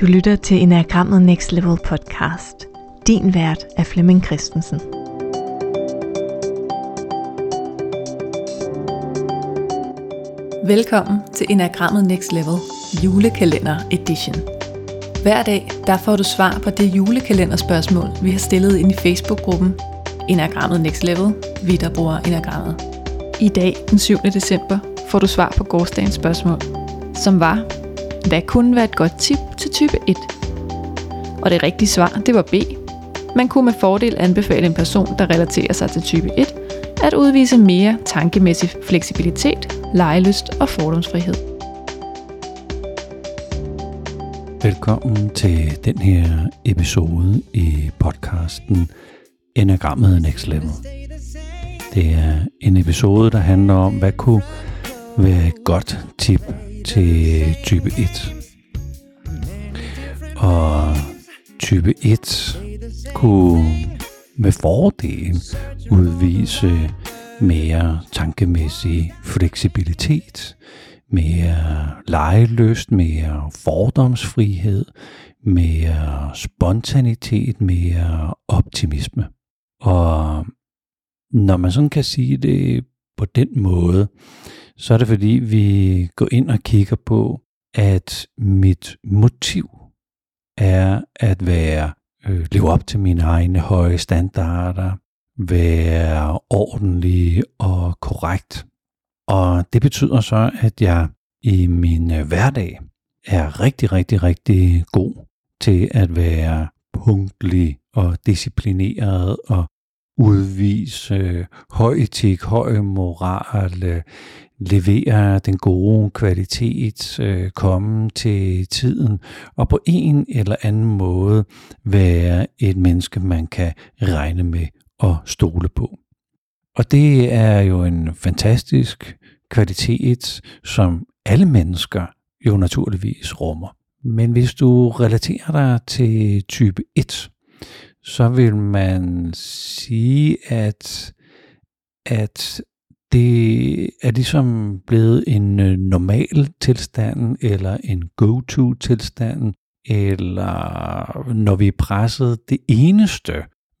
Du lytter til Enagrammet Next Level podcast. Din vært er Flemming Christensen. Velkommen til Enagrammet Next Level julekalender edition. Hver dag der får du svar på det julekalenderspørgsmål, vi har stillet ind i Facebook-gruppen Enagrammet Next Level, vi der bruger Enagrammet. I dag, den 7. december, får du svar på gårdsdagens spørgsmål, som var, hvad kunne være et godt tip til type 1? Og det rigtige svar, det var B. Man kunne med fordel anbefale en person, der relaterer sig til type 1, at udvise mere tankemæssig fleksibilitet, legelyst og fordomsfrihed. Velkommen til den her episode i podcasten Enagrammet Next Level. Det er en episode, der handler om, hvad kunne være et godt tip til type 1. Og type 1 kunne med fordel udvise mere tankemæssig fleksibilitet, mere legeløst, mere fordomsfrihed, mere spontanitet, mere optimisme. Og når man sådan kan sige det på den måde, så er det fordi, vi går ind og kigger på, at mit motiv er at være øh, leve op til mine egne høje standarder, være ordentlig og korrekt. Og det betyder så, at jeg i min øh, hverdag er rigtig, rigtig, rigtig god til at være punktlig og disciplineret og udvise høj etik, høj moral, levere den gode kvalitet, øh, komme til tiden og på en eller anden måde være et menneske, man kan regne med og stole på. Og det er jo en fantastisk kvalitet, som alle mennesker jo naturligvis rummer. Men hvis du relaterer dig til type 1, så vil man sige, at, at det er ligesom blevet en øh, normal tilstand, eller en go-to-tilstand, eller når vi er presset, det eneste,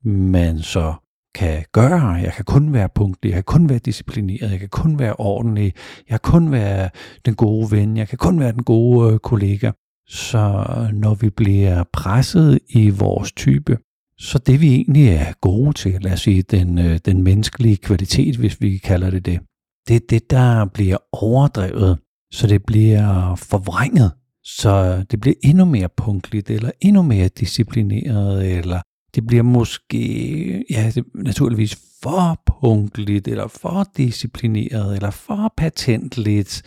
man så kan gøre. Jeg kan kun være punktlig, jeg kan kun være disciplineret, jeg kan kun være ordentlig, jeg kan kun være den gode ven, jeg kan kun være den gode øh, kollega. Så når vi bliver presset i vores type, så det vi egentlig er gode til, lad os sige, den, øh, den menneskelige kvalitet, hvis vi kalder det det, det er det, der bliver overdrevet, så det bliver forvrænget, så det bliver endnu mere punktligt, eller endnu mere disciplineret, eller det bliver måske, ja, det naturligvis for punktligt, eller for disciplineret, eller for patentligt,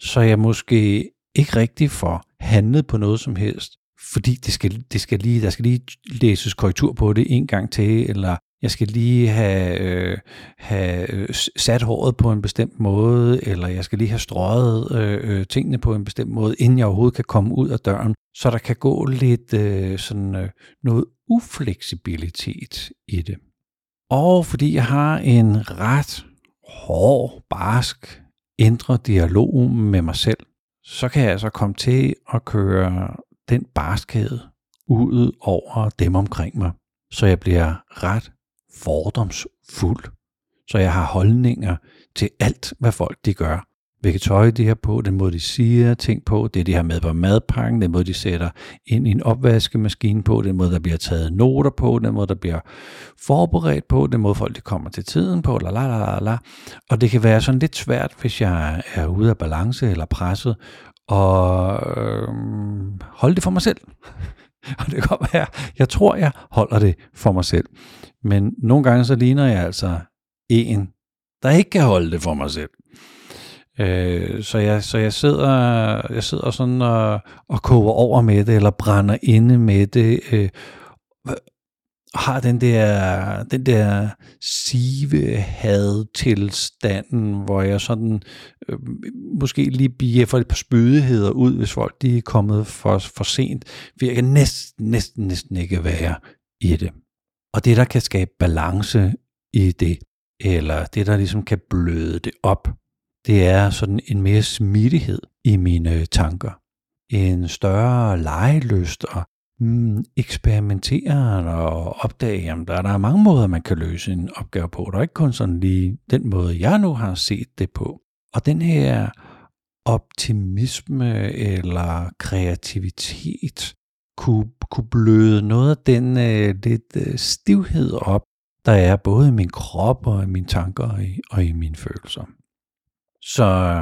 så jeg måske ikke rigtig får handlet på noget som helst, fordi det skal, det skal lige, der skal lige læses korrektur på det en gang til, eller jeg skal lige have, øh, have øh, sat håret på en bestemt måde, eller jeg skal lige have strøget øh, øh, tingene på en bestemt måde, inden jeg overhovedet kan komme ud af døren. Så der kan gå lidt øh, sådan øh, noget ufleksibilitet i det. Og fordi jeg har en ret hård, barsk, indre dialog med mig selv, så kan jeg altså komme til at køre den barskhed ud over dem omkring mig, så jeg bliver ret fordomsfuld. Så jeg har holdninger til alt, hvad folk de gør. Hvilket tøj de har på, den måde de siger ting på, det de har med på madpakken, den måde de sætter ind i en opvaskemaskine på, den måde der bliver taget noter på, den måde der bliver forberedt på, den måde folk de kommer til tiden på, la la la la. Og det kan være sådan lidt svært, hvis jeg er ude af balance eller presset, og øh, holde det for mig selv. og det kan være, jeg tror, jeg holder det for mig selv. Men nogle gange så ligner jeg altså en, der ikke kan holde det for mig selv. Øh, så jeg, så jeg, sidder, jeg sidder sådan og, og koger over med det, eller brænder inde med det, øh, har den der, den der sive-had-tilstanden, hvor jeg sådan øh, måske lige bliver for et par spydigheder ud, hvis folk de er kommet for, for sent, for jeg kan næsten, næsten, næsten ikke være i det. Og det, der kan skabe balance i det, eller det, der ligesom kan bløde det op, det er sådan en mere smidighed i mine tanker. en større legeløst og mm, eksperimentere og opdage, at der, der er mange måder, man kan løse en opgave på. Der er ikke kun sådan lige den måde, jeg nu har set det på. Og den her optimisme eller kreativitet kunne, kunne bløde noget af den øh, lidt øh, stivhed op, der er både i min krop og i mine tanker og i, og i mine følelser. Så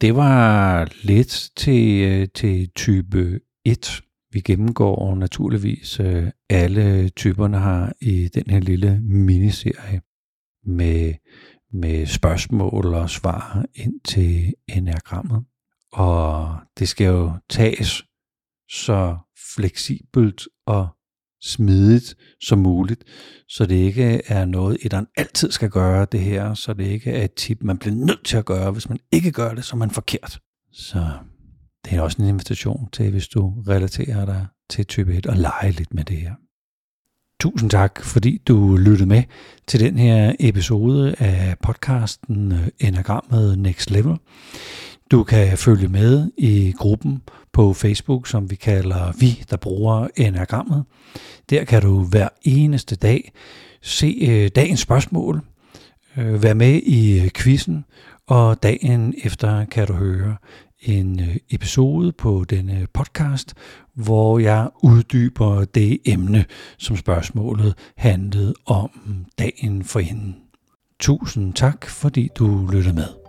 det var lidt til, øh, til type 1. Vi gennemgår naturligvis øh, alle typerne her i den her lille miniserie med, med spørgsmål og svar ind til enagrammet. Og det skal jo tages så fleksibelt og smidigt som muligt, så det ikke er noget, etteren altid skal gøre det her, så det ikke er et tip, man bliver nødt til at gøre. Hvis man ikke gør det, så er man forkert. Så det er også en invitation til, hvis du relaterer dig til type 1 og lege lidt med det her. Tusind tak, fordi du lyttede med til den her episode af podcasten øh, Enagrammet Next Level. Du kan følge med i gruppen på Facebook, som vi kalder Vi, der bruger enagrammet. Der kan du hver eneste dag se øh, dagens spørgsmål, øh, være med i quizzen, og dagen efter kan du høre en øh, episode på denne podcast, hvor jeg uddyber det emne, som spørgsmålet handlede om dagen for hende. Tusind tak, fordi du lyttede med.